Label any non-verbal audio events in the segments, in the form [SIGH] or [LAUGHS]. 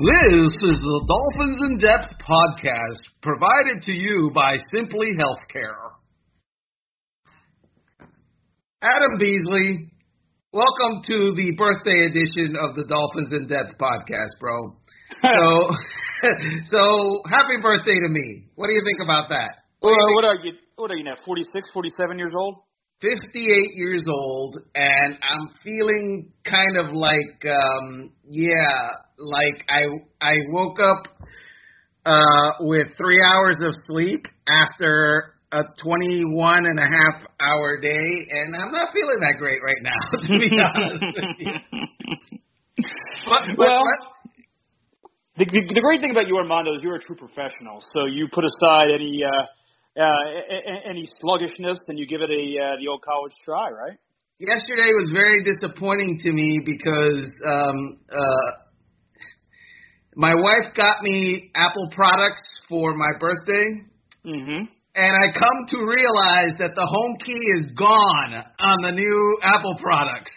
This is the Dolphins in Depth podcast provided to you by Simply Healthcare. Adam Beasley, welcome to the birthday edition of the Dolphins in Depth podcast, bro. So, [LAUGHS] so happy birthday to me. What do you think about that? Well, what are you? What are you now? 46, 47 years old? 58 years old, and I'm feeling kind of like, um, yeah, like I I woke up uh, with three hours of sleep after a 21 and a half hour day, and I'm not feeling that great right now, [LAUGHS] to be honest with you. But, but, Well, but- The, the, the great thing about you, Armando, is you're a true professional. So you put aside any uh, uh, a- a- any sluggishness and you give it a uh, the old college try, right? yesterday was very disappointing to me because um, uh, my wife got me Apple products for my birthday. Mm-hmm. and I come to realize that the home key is gone on the new Apple products.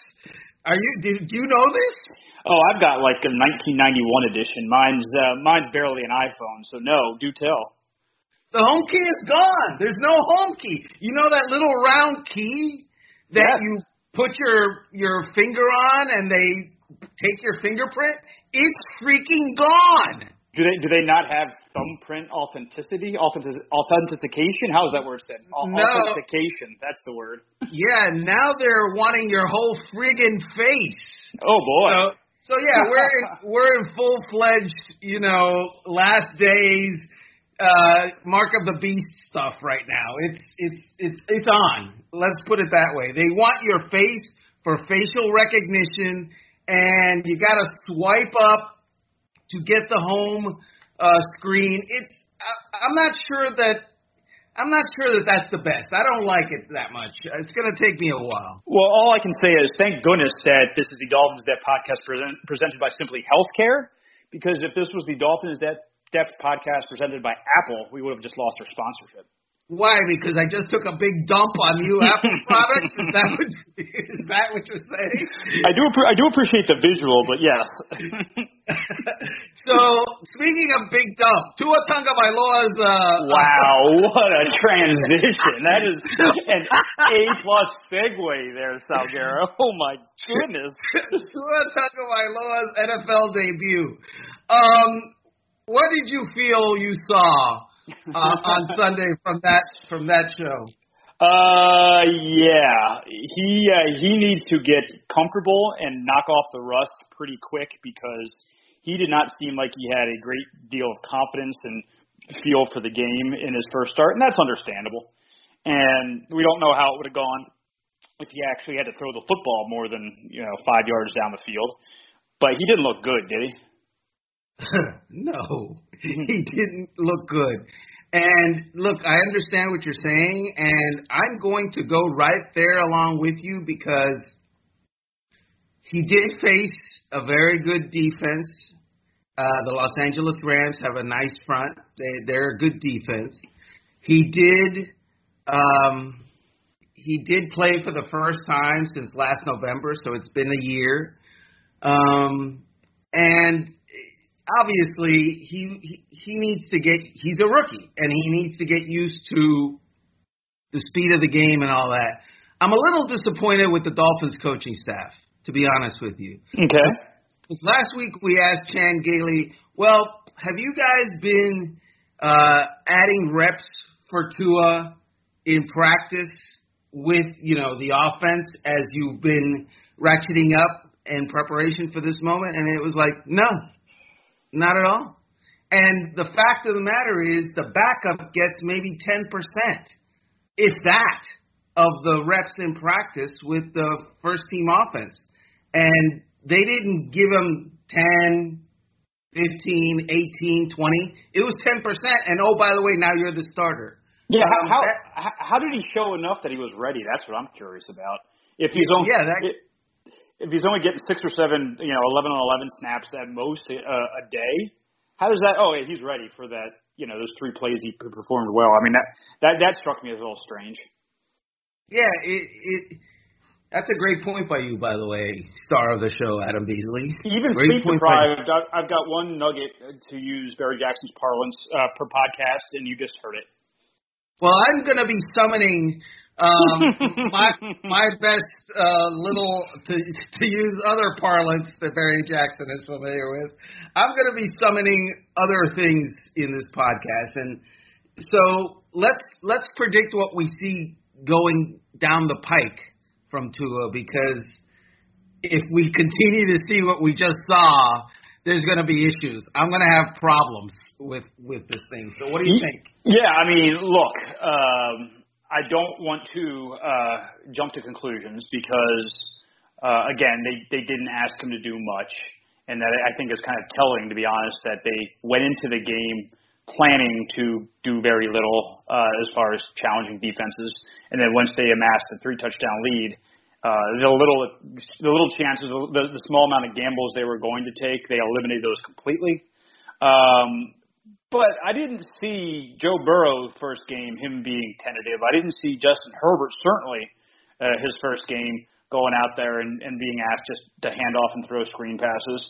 Are you? Do, do you know this? Oh, I've got like a 1991 edition. Mine's uh, mine's barely an iPhone, so no, do tell. The home key is gone. There's no home key. You know that little round key that Yes. you put your your finger on and they take your fingerprint. It's freaking gone. Do they do they not have thumbprint authenticity, authentic, authentication? How is that word said? No. Authentication. That's the word. Yeah, now they're wanting your whole friggin' face. Oh boy. So, so yeah, we're in, we're in full fledged, you know, last days uh mark of the beast stuff right now. It's it's it's it's on. Let's put it that way. They want your face for facial recognition and you got to swipe up to get the home uh screen. It's I, I'm not sure that I'm not sure that that's the best. I don't like it that much. It's going to take me a while. Well, all I can say is thank goodness that this is the Dolphins Depth podcast present, presented by Simply Healthcare. Because if this was the Dolphins Depth, Depth podcast presented by Apple, we would have just lost our sponsorship. Why? Because I just took a big dump on new Apple [LAUGHS] products. Is that what is that what you're saying? I do I do appreciate the visual, but yes. [LAUGHS] so speaking of big dump, Tua Tagovailoa's uh wow, [LAUGHS] what a transition! That is an A plus segue there, Salguero. Oh my goodness. Tua Tagovailoa's NFL debut. Um, what did you feel you saw uh, [LAUGHS] on Sunday from that from that show? Uh, yeah, he uh, he needs to get comfortable and knock off the rust pretty quick because he did not seem like he had a great deal of confidence and feel for the game in his first start, and that's understandable. And we don't know how it would have gone if he actually had to throw the football more than you know five yards down the field. But he didn't look good, did he? [LAUGHS] no, he didn't look good. And look, I understand what you're saying, and I'm going to go right there along with you because he did face a very good defense. Uh, the Los Angeles Rams have a nice front; they, they're a good defense. He did. Um, he did play for the first time since last November, so it's been a year. Um, and obviously he, he he needs to get he's a rookie and he needs to get used to the speed of the game and all that. I'm a little disappointed with the Dolphins coaching staff, to be honest with you. Okay. Because last week we asked Chan Gailey, well, have you guys been uh, adding reps for Tua in practice with you know the offense as you've been ratcheting up in preparation for this moment? And it was like, no, not at all. And the fact of the matter is, the backup gets maybe 10%, if that, of the reps in practice with the first team offense. And they didn't give him 10, 15, 18, 20. It was 10%. And oh, by the way, now you're the starter. Yeah. Um, How, that- how how did he show enough that he was ready? That's what I'm curious about. If he's only Yeah, that- if he's only getting six or seven, you know, eleven on eleven snaps at most a, a day, how does that? Oh, yeah, he's ready for that. You know, those three plays he performed well. I mean, that that that struck me as a little strange. Yeah, it, it That's a great point by you, by the way, star of the show, Adam Beasley. Even great sleep deprived, I've got one nugget to use Barry Jackson's parlance uh, per podcast, and you just heard it. Well, I'm going to be summoning um, [LAUGHS] my my best uh, little to to use other parlance that Barry Jackson is familiar with. I'm going to be summoning other things in this podcast, and so let's let's predict what we see going down the pike from Tua because if we continue to see what we just saw, there's going to be issues. I'm going to have problems with with this thing. So what do you think? Yeah, I mean, look. Um, I don't want to uh, jump to conclusions because, uh, again, they, they didn't ask him to do much. And that I think is kind of telling, to be honest, that they went into the game planning to do very little uh, as far as challenging defenses. And then once they amassed the three touchdown lead, uh, the little the little chances, the, the small amount of gambles they were going to take, they eliminated those completely. Um, but I didn't see Joe Burrow's first game him being tentative. I didn't see Justin Herbert certainly uh, his first game going out there and, and being asked just to hand off and throw screen passes.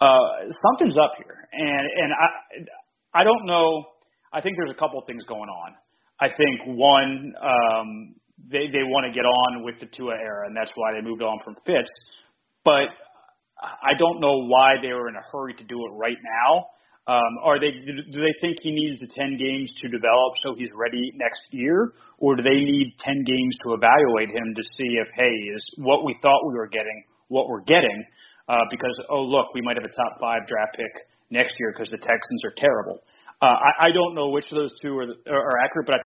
Uh, something's up here, and and I I don't know. I think there's a couple of things going on. I think one, um, they they want to get on with the Tua era, and that's why they moved on from Fitz. But I don't know why they were in a hurry to do it right now. Um, are they do they think he needs the 10 games to develop so he's ready next year, or do they need 10 games to evaluate him to see if hey is what we thought we were getting what we're getting? Uh, because oh look, we might have a top five draft pick next year because the Texans are terrible. Uh, I, I don't know which of those two are, are accurate, but I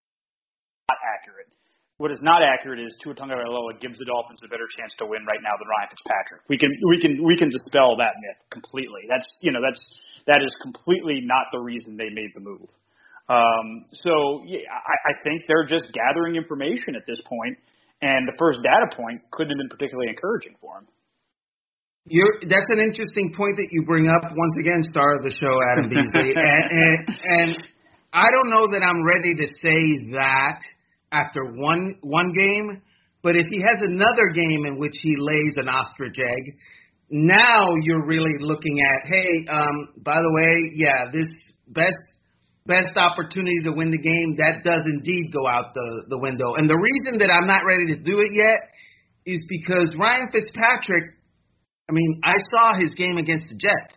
not accurate. What is not accurate is Tua Tagovailoa gives the Dolphins a better chance to win right now than Ryan Fitzpatrick. We can we can we can dispel that myth completely. That's you know that's that is completely not the reason they made the move. Um, so yeah, I, I think they're just gathering information at this point, and the first data point couldn't have been particularly encouraging for them. You're, that's an interesting point that you bring up. Once again, star of the show, Adam [LAUGHS] Beasley, and, and, and I don't know that I'm ready to say that after one one game. But if he has another game in which he lays an ostrich egg, now you're really looking at, hey, um, by the way, yeah, this best best opportunity to win the game that does indeed go out the the window. And the reason that I'm not ready to do it yet is because Ryan Fitzpatrick. I mean, I saw his game against the Jets.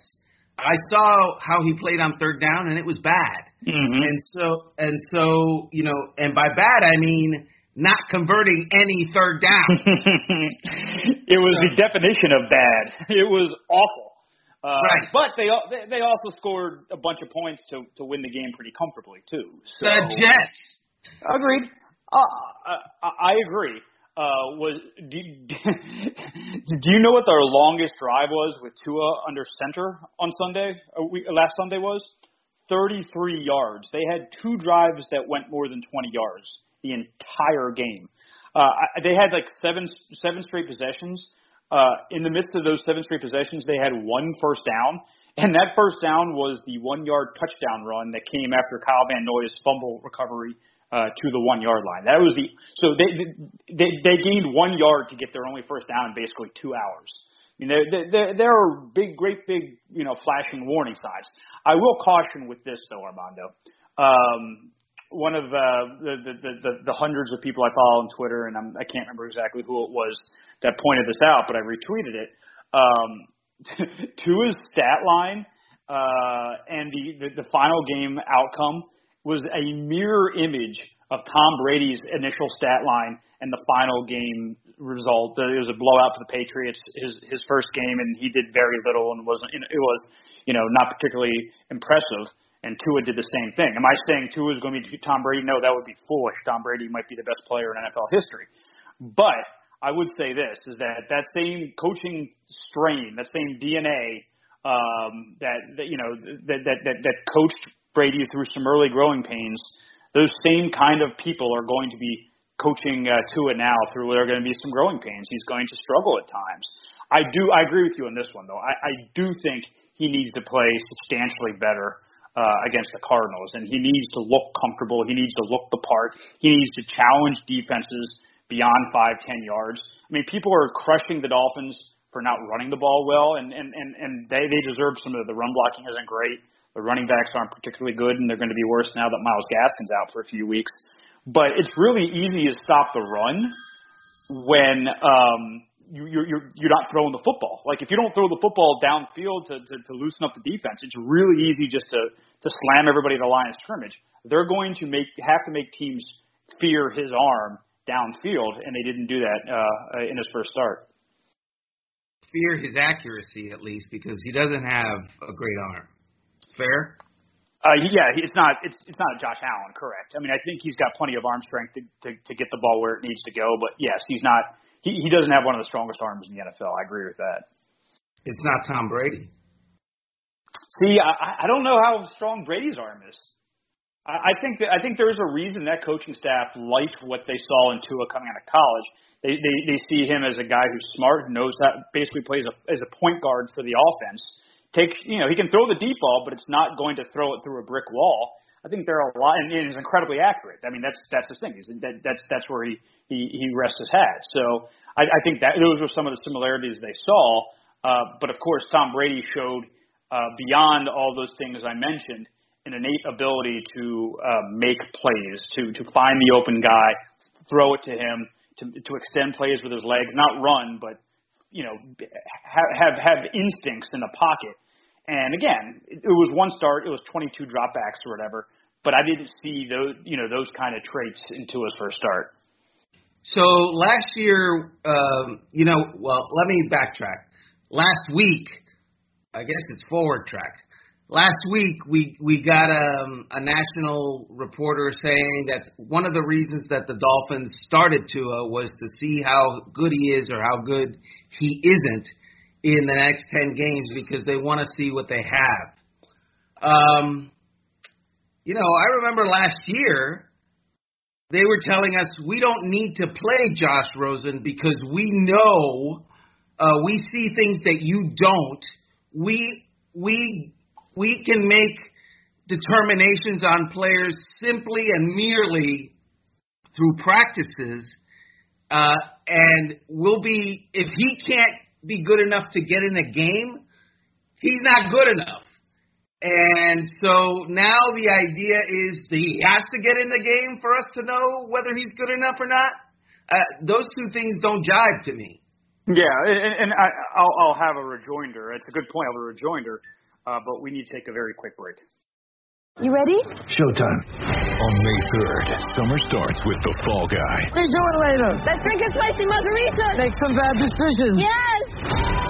I saw how he played on third down, and it was bad. Mm-hmm. And so, and so, you know, and by bad I mean not converting any third down. [LAUGHS] it was the definition of bad. [LAUGHS] It was awful. Uh, right. But they they also scored a bunch of points to to win the game pretty comfortably too. So, the Jets. Agreed. Uh, I, I agree. Uh, was do, [LAUGHS] do you know what their longest drive was with Tua under center on Sunday? We, last Sunday was 33 yards. They had two drives that went more than 20 yards the entire game. Uh, they had like seven seven straight possessions. Uh, in the midst of those seven straight possessions, they had one first down, and that first down was the one yard touchdown run that came after Kyle Van Noy's fumble recovery uh, to the one yard line. That was the so they they they gained one yard to get their only first down in basically two hours. I mean, there, there, there are big, great, big, you know, flashing warning signs. I will caution with this, though, Armando. Um, one of uh, the, the, the the hundreds of people I follow on Twitter, and I'm, I can't remember exactly who it was that pointed this out, but I retweeted it. Um, [LAUGHS] to his stat line uh, and the, the the final game outcome was a mirror image of Tom Brady's initial stat line and the final game result. It was a blowout for the Patriots. His his first game, and he did very little and wasn't. It was you know not particularly impressive and Tua did the same thing. Am I saying Tua is going to be Tom Brady? No, that would be foolish. Tom Brady might be the best player in NFL history. But I would say this is that that same coaching strain, that same DNA um, that, that you know that, that that that coached Brady through some early growing pains, those same kind of people are going to be coaching uh, Tua now through there are going to be some growing pains. He's going to struggle at times. I do I agree with you on this one though. I, I do think he needs to play substantially better uh, against the Cardinals, and he needs to look comfortable. He needs to look the part. He needs to challenge defenses beyond five, ten yards. I mean, people are crushing the Dolphins for not running the ball well, and and and, and they they deserve some of. The run blocking isn't great. The running backs aren't particularly good, and they're going to be worse now that Myles Gaskin's out for a few weeks. But it's really easy to stop the run when um, you, you're, you're you're not throwing the football. Like if you don't throw the football downfield to, to, to loosen up the defense, it's really easy just to to slam everybody at the line of scrimmage. They're going to make have to make teams fear his arm downfield, and they didn't do that uh, in his first start. Fear his accuracy at least because he doesn't have a great arm. Fair. Uh, yeah, it's not it's it's not a Josh Allen, correct? I mean, I think he's got plenty of arm strength to, to to get the ball where it needs to go, but yes, he's not he he doesn't have one of the strongest arms in the NFL. I agree with that. It's not Tom Brady. See, I I don't know how strong Brady's arm is. I, I think that I think there's a reason that coaching staff liked what they saw in Tua coming out of college. They they they see him as a guy who's smart, who knows that basically plays a, as a point guard for the offense take you know he can throw the deep ball, but it's not going to throw it through a brick wall. I think there are a lot, and he's incredibly accurate. I mean, that's that's his thing. He's, that, that's that's where he he he rests his hat. So I, I think that those were some of the similarities they saw. Uh, but of course, Tom Brady showed uh, beyond all those things I mentioned an innate ability to uh, make plays, to to find the open guy, throw it to him, to to extend plays with his legs, not run, but you know, have have, have instincts in the pocket. And again, it was one start, it was 22 dropbacks or whatever, but I didn't see those, you know, those kind of traits into his first start. So last year, um, you know, well, let me backtrack. Last week, I guess it's forward track. Last week, we we got um, a national reporter saying that one of the reasons that the Dolphins started Tua was to see how good he is or how good he isn't in the next 10 games because they want to see what they have. Um, you know, I remember last year they were telling us we don't need to play Josh Rosen because we know uh, we see things that you don't. We we we can make determinations on players simply and merely through practices uh, and will be if he can't be good enough to get in a game, he's not good enough. And so now the idea is that he has to get in the game for us to know whether he's good enough or not. Uh, those two things don't jive to me. Yeah, and, and I, I'll, I'll have a rejoinder. It's a good point. I'll have a rejoinder, uh, but we need to take a very quick break. You ready? Showtime. On May 3rd, summer starts with The Fall Guy. What are you doing later? Let's drink a spicy margarita. Make some bad decisions. Yes.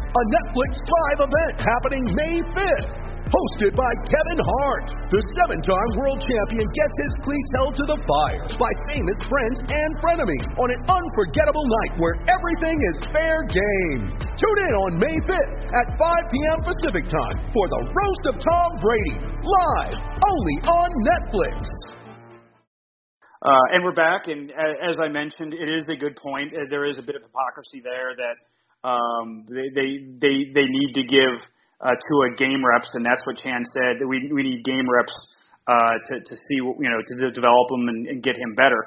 a Netflix live event happening May 5th. Hosted by Kevin Hart, the seven time world champion gets his cleats held to the fire by famous friends and frenemies on an unforgettable night where everything is fair game. Tune in on May 5th at 5 p.m. Pacific time for the Roast of Tom Brady, live only on Netflix. Uh, and we're back, and as I mentioned, it is a good point. Uh, there is a bit of hypocrisy there that um, they, they they they need to give uh, to a game reps, and that's what Chan said. We we need game reps uh, to to see you know to develop him and, and get him better.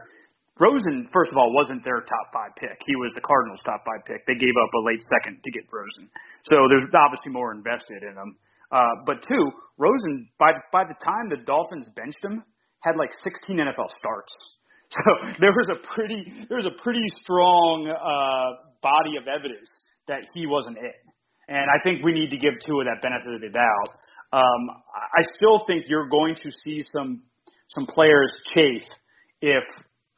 Rosen, first of all, wasn't their top five pick. He was the Cardinals' top five pick. They gave up a late second to get Rosen, so there's obviously more invested in him. Uh, but two, Rosen by by the time the Dolphins benched him had like 16 NFL starts. So there was a pretty there was a pretty strong uh, body of evidence that he wasn't it. And I think we need to give Tua that benefit of the doubt. Um, I still think you're going to see some some players chafe if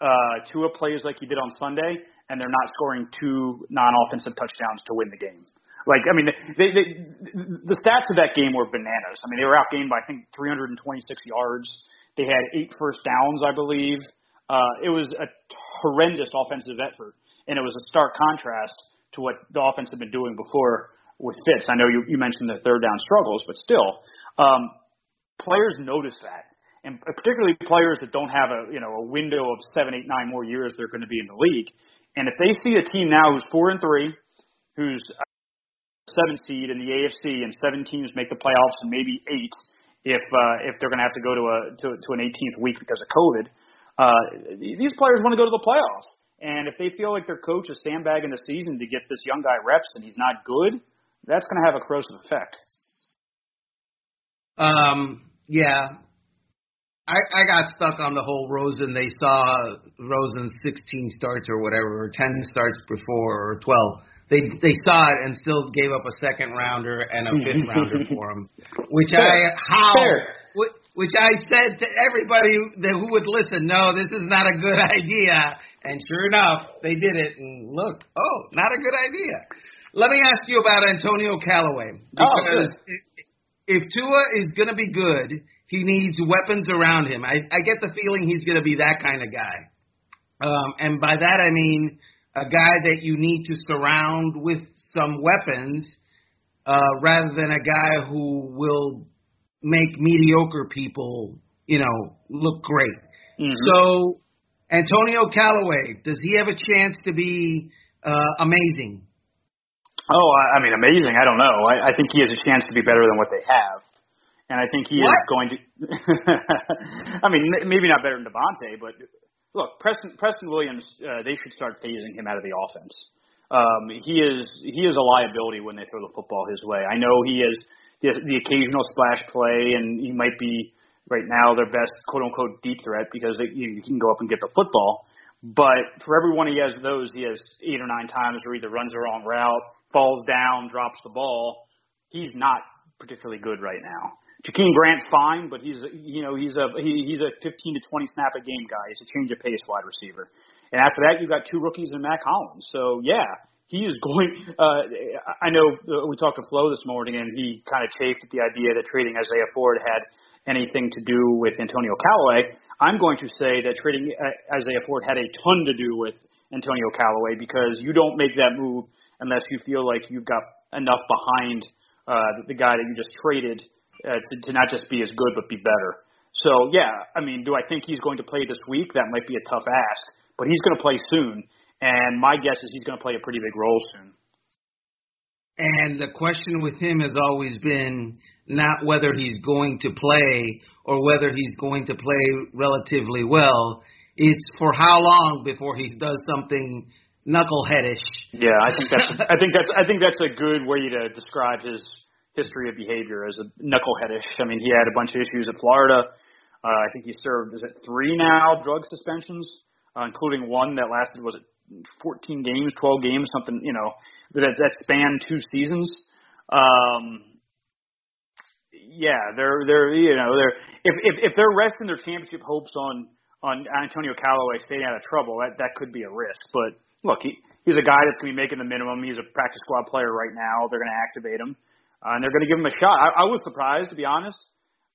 uh, Tua plays like he did on Sunday and they're not scoring two non-offensive touchdowns to win the game. Like, I mean, they, they, the stats of that game were bananas. I mean, they were outgained by I think 326 yards. They had eight first downs, I believe. Uh, it was a horrendous offensive effort, and it was a stark contrast to what the offense had been doing before with Fitz. I know you, you mentioned the third down struggles, but still, um, players notice that, and particularly players that don't have a you know a window of seven, eight, nine more years they're going to be in the league. And if they see a team now who's four and three, who's seven seed in the AFC, and seven teams make the playoffs, and maybe eight if uh, if they're going to have to go to a to, to an 18th week because of COVID. Uh, these players want to go to the playoffs, and if they feel like their coach is sandbagging the season to get this young guy reps and he's not good, that's going to have a corrosive effect. Um, yeah. I, I got stuck on the whole Rosen. They saw Rosen's 16 starts or whatever, or 10 starts before, or 12. They they saw it and still gave up a second rounder and a fifth [LAUGHS] rounder for him, which Fair. I how Fair. Whi- which I said to everybody that who would listen. No, this is not a good [LAUGHS] idea. And sure enough, they did it. And look, oh, not a good idea. Let me ask you about Antonio Callaway Oh, because if Tua is going to be good, he needs weapons around him. I, I get the feeling he's going to be that kind of guy. Um, and by that I mean a guy that you need to surround with some weapons uh, rather than a guy who will make mediocre people, you know, look great. Mhm. So, Antonio Callaway, does he have a chance to be uh, amazing? Oh, I, I mean, amazing. I don't know. I, I think he has a chance to be better than what they have, and I think he is going to. [LAUGHS] I mean, maybe not better than DeVante, but look, Preston Preston Williams. Uh, they should start phasing him out of the offense. Um, he is he is a liability when they throw the football his way. I know he is the, the occasional splash play, and he might be right now their best quote unquote deep threat because they, you, you can go up and get the football. But for every one he has those, he has eight or nine times where he either runs the wrong route, falls down, drops the ball. He's not particularly good right now. Jakeem Grant's fine, but he's you know he's a he, he's a 15 to 20 snap a game guy. He's a change of pace wide receiver. And after that, you've got two rookies in Mack Hollins. So yeah, he is going. Uh, I know we talked to Flo this morning, and he kind of chafed at the idea that trading Isaiah Ford had anything to do with Antonio Callaway. I'm going to say that trading uh, Isaiah Ford had a ton to do with Antonio Callaway because you don't make that move unless you feel like you've got enough behind uh, the guy that you just traded uh, to, to not just be as good but be better. So yeah, I mean, do I think he's going to play this week? That might be a tough ask, but he's going to play soon, and my guess is he's going to play a pretty big role soon. And the question with him has always been not whether he's going to play or whether he's going to play relatively well. It's for how long before he does something knuckleheadish. Yeah, I think that's I think that's I think that's a good way to describe his history of behavior as a knuckleheadish. I mean, he had a bunch of issues at Florida. Uh, I think he served is it three now drug suspensions, uh, including one that lasted was it 14 games, 12 games, something you know that that spanned two seasons. Um, yeah, they're they're you know they're if if if they're resting their championship hopes on on Antonio Callaway staying out of trouble, that that could be a risk. But look, he he's a guy that's going to be making the minimum. He's a practice squad player right now. They're going to activate him, uh, and they're going to give him a shot. I, I was surprised, to be honest,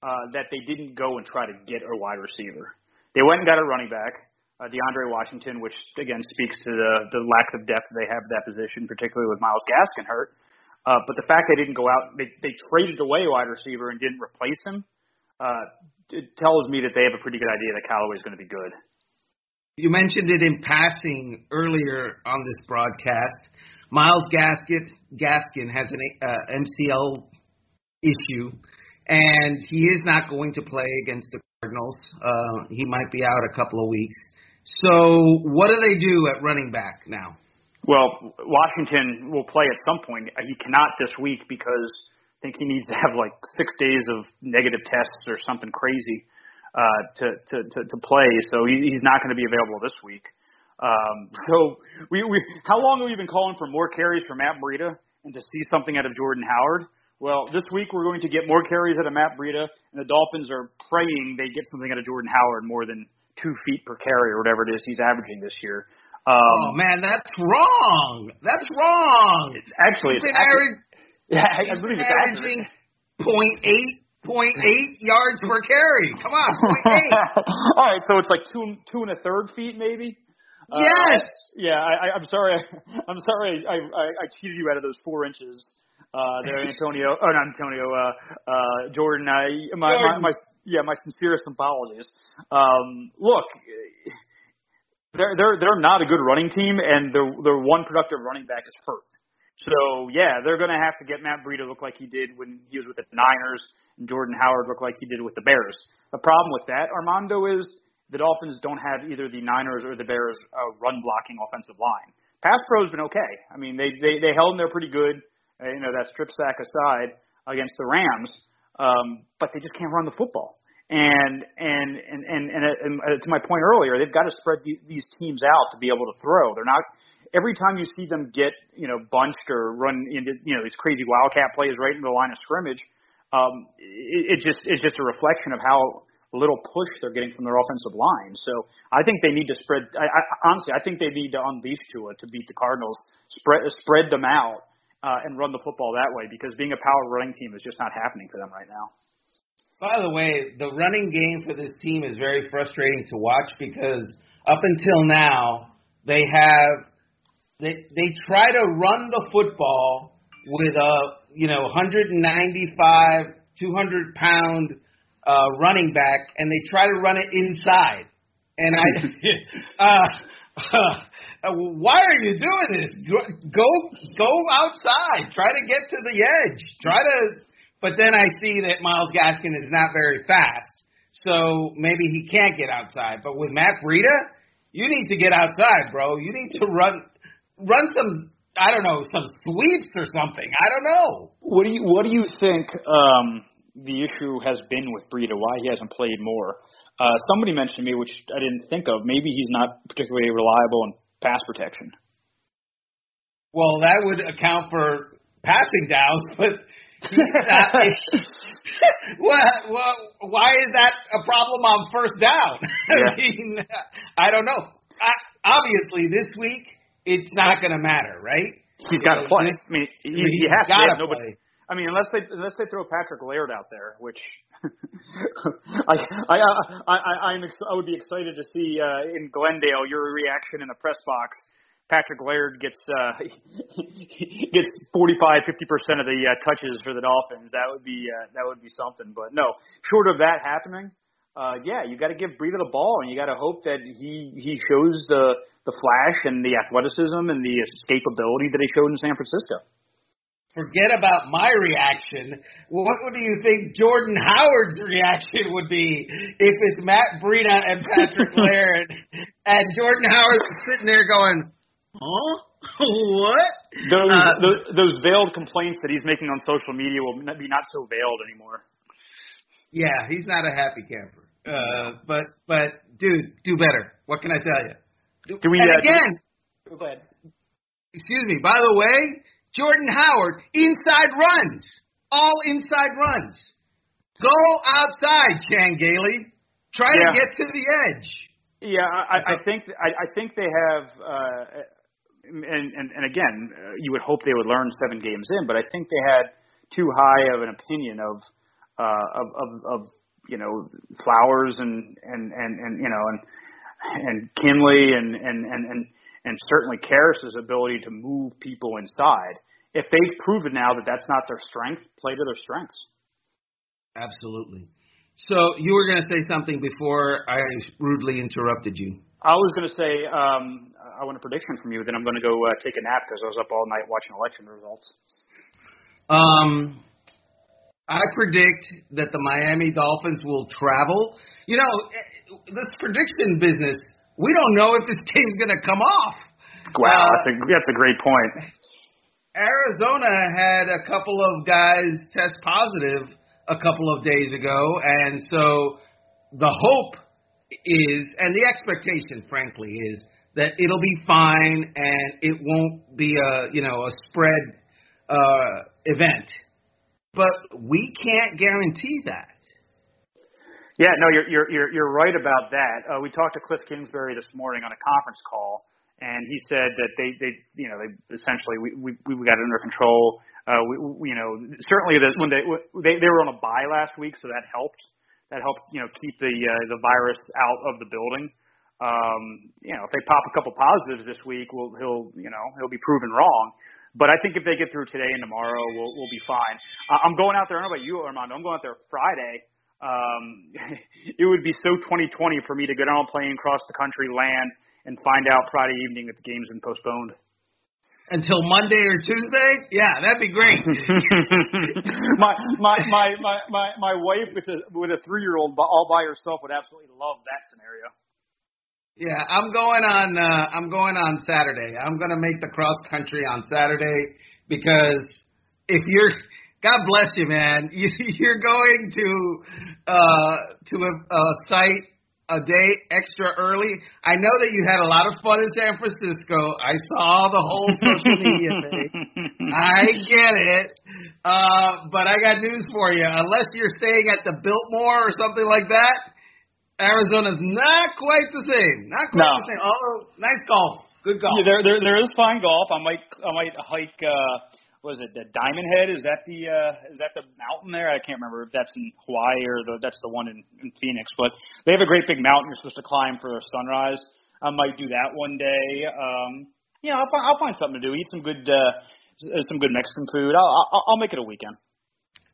uh, that they didn't go and try to get a wide receiver. They went and got a running back, uh, DeAndre Washington, which again speaks to the the lack of depth they have at that position, particularly with Myles Gaskin hurt. Uh, but the fact they didn't go out, they they traded away wide receiver and didn't replace him. Uh, it tells me that they have a pretty good idea that Callaway is going to be good. You mentioned it in passing earlier on this broadcast. Myles Gaskin, Gaskin has an uh, MCL issue, and he is not going to play against the Cardinals. Uh, he might be out a couple of weeks. So, what do they do at running back now? Well, Washington will play at some point. He cannot this week because I think he needs to have like six days of negative tests or something crazy uh, to, to to to play. So he, he's not going to be available this week. Um, so we we how long have we been calling for more carries for Matt Breida and to see something out of Jordan Howard? Well, this week we're going to get more carries out of Matt Breida, and the Dolphins are praying they get something out of Jordan Howard more than two feet per carry or whatever it is he's averaging this year. Um, oh man, that's wrong. That's wrong. Actually, He's it's actually, average- [LAUGHS] yeah, I he's believe been it's averaging point eight point eight yards per carry. Come on, point eight. [LAUGHS] All right, so it's like two two and a third feet maybe. Yes. yeah, I, I, I'm sorry. [LAUGHS] I'm sorry. I, I, I cheated you out of those four inches. Uh, there, Antonio. Oh, not Antonio. Uh, uh, Jordan. I, my, Jordan. my, my, yeah, my sincerest apologies. Um, look, they're they're they're not a good running team, and their their one productive running back is hurt. So yeah, they're going to have to get Matt Breida look like he did when he was with the Niners, and Jordan Howard look like he did with the Bears. The problem with that, Armando, is the Dolphins don't have either the Niners or the Bears uh, run blocking offensive line. Pass pro's been okay. I mean, they they they held them there pretty good. Uh, you know, that strip sack aside against the Rams, um, but they just can't run the football. And and and and, and, and, and to my point earlier, they've got to spread the, these teams out to be able to throw. They're not every time you see them get you know bunched or run into you know these crazy wildcat plays right into the line of scrimmage, um, it, it just it's just a reflection of how little push they're getting from their offensive line. So I think they need to spread. I, I, honestly, I think they need to unleash Tua to beat the Cardinals, spread spread them out, uh, and run the football that way because being a power running team is just not happening for them right now. By the way, the running game for this team is very frustrating to watch because up until now they have they they try to run the football with a you know 195 200 pound uh, running back and they try to run it inside and I [LAUGHS] uh, why are you doing this go go outside try to get to the edge try to but then I see that Myles Gaskin is not very fast so maybe he can't get outside but with Matt Breida you need to get outside bro you need to run run some I don't know some sweeps or something. I don't know. What do you What do you think um, the issue has been with Breida? Why he hasn't played more? Uh, somebody mentioned to me, which I didn't think of. Maybe he's not particularly reliable in pass protection. Well, that would account for passing downs, [LAUGHS] but he's not. [LAUGHS] [LAUGHS] what, what, why is that a problem on first down? Yeah. I mean, I don't know. I, obviously, this week it's not going to matter, right? He's got to play. I mean, he, he has to. Nobody, play. I mean, unless they unless they throw Patrick Laird out there, which [LAUGHS] I I I I'm ex- I would be excited to see uh, in Glendale your reaction in the press box. Patrick Laird gets uh, [LAUGHS] gets 45 50 percent of the uh, touches for the Dolphins. That would be uh, that would be something. But no, short of that happening, uh, yeah, you got to give Breida the ball, and you got to hope that he he shows the the flash and the athleticism and the escapability that he showed in San Francisco. Forget about my reaction. What do you think Jordan Howard's reaction would be if it's Matt Breida and Patrick [LAUGHS] Laird and Jordan Howard's sitting there going, "Huh? [LAUGHS] what?" Those, Uh, those those veiled complaints that he's making on social media will be not so veiled anymore. Yeah, he's not a happy camper. Uh, but but dude, do better. What can I tell you? Do we? and uh, do we- again, Go ahead. excuse me. By the way, Jordan Howard inside runs, all inside runs. Go outside, Chan Gailey. Try Yeah. to get to the edge. Yeah, I, I- I think I, I think they have, uh, and, and and again, uh, you would hope they would learn seven games in, but I think they had too high of an opinion of uh, of, of of you know Flowers and and and and you know and and Kindley and and and and, and certainly Karras's ability to move people inside. If they've proven now that that's not their strength, play to their strengths. Absolutely. So you were going to say something before I rudely interrupted you. I was going to say um, I want a prediction from you. Then I'm going to go uh, take a nap because I was up all night watching election results. Um, I predict that the Miami Dolphins will travel. You know, eh, this prediction business, we don't know if this game's going to come off. Wow, Uh, that's a that's a great point. Arizona had a couple of guys test positive a couple of days ago, and so the hope is, and the expectation, frankly, is that it'll be fine and it won't be a you know a spread uh, event. But we can't guarantee that. Yeah, no, you're you're you're, you're right about that. Uh, we talked to Cliff Kingsbury this morning on a conference call, and he said that they they you know they essentially we we, we got it under control. Uh, we, we you know certainly that when they they they were on a bye last week, so that helped. That helped you know keep the uh, the virus out of the building. Um, you know, if they pop a couple positives this week, we'll, he'll, you know, he'll be proven wrong. But I think if they get through today and tomorrow, we'll we'll be fine. I'm going out there. I don't know about you, Armando. I'm going out there Friday. Um, [LAUGHS] it would be so 2020 for me to get on a plane, cross the country, land, and find out Friday evening that the game's been postponed. Until Monday or Tuesday? Yeah, that'd be great. [LAUGHS] my, my my my my my wife with a with a three year old all by herself would absolutely love that scenario. Yeah, I'm going on. Uh, I'm going on Saturday. I'm going to make the cross country on Saturday because if you're, God bless you, man. You, [LAUGHS] you're going to uh, to a, a site a day extra early. I know that you had a lot of fun in San Francisco. I saw the whole social media thing. I get it. Uh, but I got news for you. Unless you're staying at the Biltmore or something like that, Arizona's not quite the same. Not quite No. the same. Oh, nice golf. Good golf. Yeah, there, there there is fine golf. I might I might hike. uh what is it the Diamond Head? Is that the uh is that the mountain there? I can't remember if that's in Hawaii or the that's the one in, in Phoenix. But they have a great big mountain you're supposed to climb for a sunrise. I might do that one day. Um, yeah, I'll find I'll find something to do. Eat some good uh some good Mexican food. I'll I'll, I'll make it a weekend.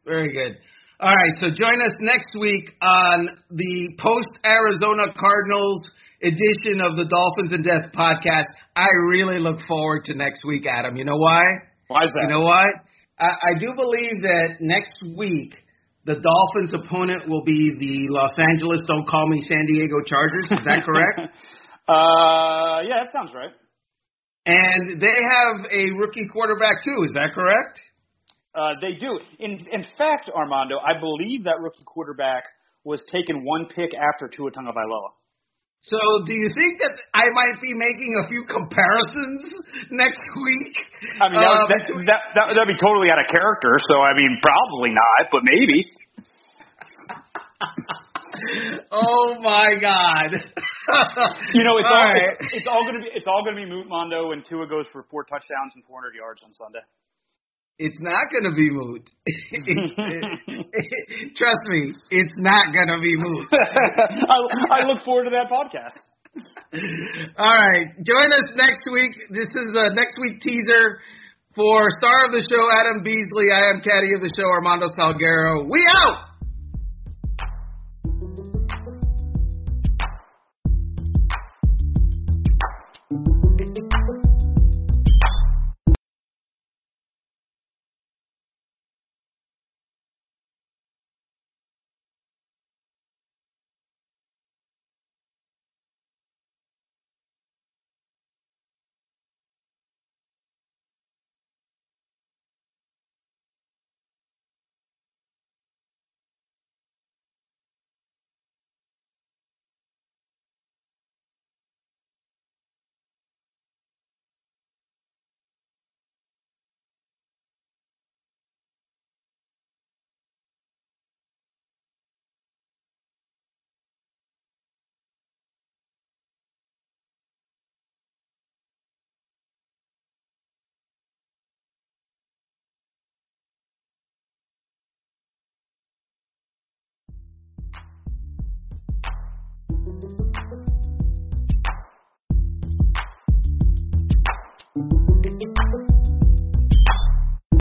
Very good. All right, so join us next week on the post Arizona Cardinals edition of the Dolphins in Depth podcast. I really look forward to next week, Adam. You know why? Why is that? You know what? I, I do believe that next week the Dolphins' opponent will be the Los Angeles Don't Call Me San Diego Chargers. Is that correct? [LAUGHS] uh, yeah, that sounds right. and they have a rookie quarterback too. Is that correct? Uh, they do. In in fact, Armando, I believe that rookie quarterback was taken one pick after Tua Tagovailoa. So, do you think that I might be making a few comparisons next week? I mean, that, would- that, that, that that'd be totally out of character. So, I mean, probably not, but maybe. [LAUGHS] oh my God! [LAUGHS] You know, it's All all, right. it's, it's all gonna be it's all gonna be moot, Mondo, when Tua goes for four touchdowns and 400 yards on Sunday. It's not going to be moot. [LAUGHS] Trust me, it's not going to be moot. [LAUGHS] I, I look forward to that podcast. All right, join us next week. This is a next week teaser for star of the show Adam Beasley. I am caddy of the show Armando Salguero. We out.